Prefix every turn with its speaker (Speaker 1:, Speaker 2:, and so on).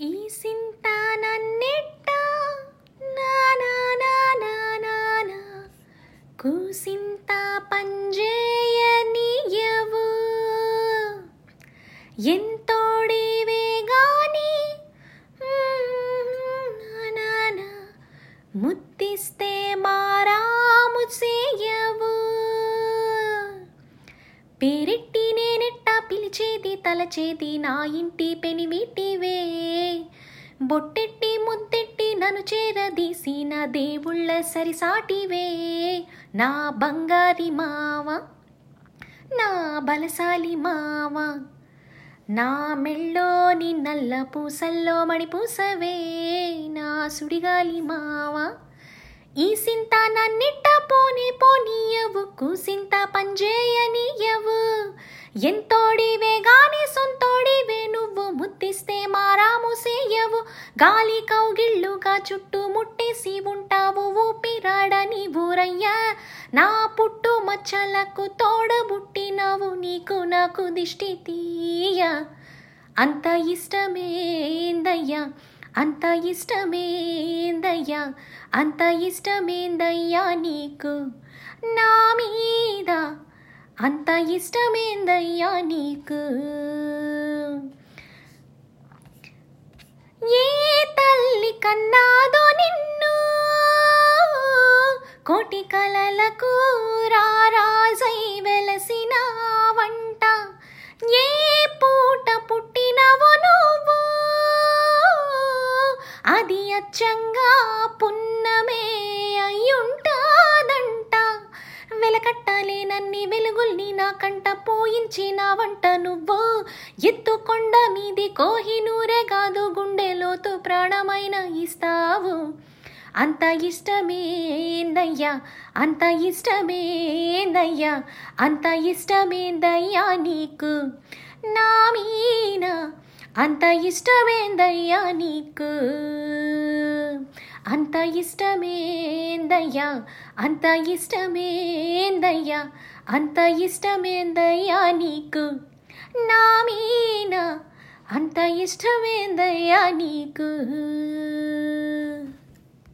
Speaker 1: ఈ సింత నన్నెట్ట కూసింత పంజేయనీయవు. ఎంతోడి గాని ముత్తిస్తే మారాము చేయవు పిరిట్ తలచేది నా ఇంటి పెనిమిటివే బొట్టెట్టి ముద్దెట్టి నన్ను చేరదీసిన దేవుళ్ళ సరిసాటివే. నా బంగారి మావ నా బలశాలి మావ నా మెళ్ళోని నల్ల పూసల్లో మణిపూసవే. నా సుడిగాలి మావా ఈ సింత నన్నిట్ట పోని పోనీయవు. కూసింత పంజేయ గాలి కౌగిళ్ళుగా చుట్టూ ముట్టేసి ఉంటావు ఊపిరాడని ఊరయ్యా నా పుట్టు మచ్చలకు తోడబుట్టినావు నీకు నాకు దిష్టి తీయ. అంత ఇష్టమేందయ్యా అంత ఇష్టమేందయ్యా అంత ఇష్టమేందయ్యా నీకు? నా మీద అంత ఇష్టమేందయ్యా నీకు ఏ తల్లి కన్నాదో నిన్ను. కోటి కలలకు రారాజై వెలసిన వంట. ఏ పూట పుట్టినవో నువ్వు. అది అచ్చంగా పున్నమే అయ్యుంటాదంట. వెలకట్టలేనన్ని వెలుగుల్ని నా కంట పోయించిన వంట నువ్వు. ఎత్తుకొండ మీది కోహినూరెగా అంత ఇష్టమేందయ్యా అంత ఇష్టమేందయ్యా అంత ఇష్టమేందయ్యా నీకు? నా మీన? అంత ఇష్టమేందయ్యా నీకు? అంత ఇష్టమేందయ్యా అంత ఇష్టమేందయ్యా అంత ఇష్టమేందయ్యా నీకు? నా మీన? అంత ఇష్టమేందయ్యా నీకు?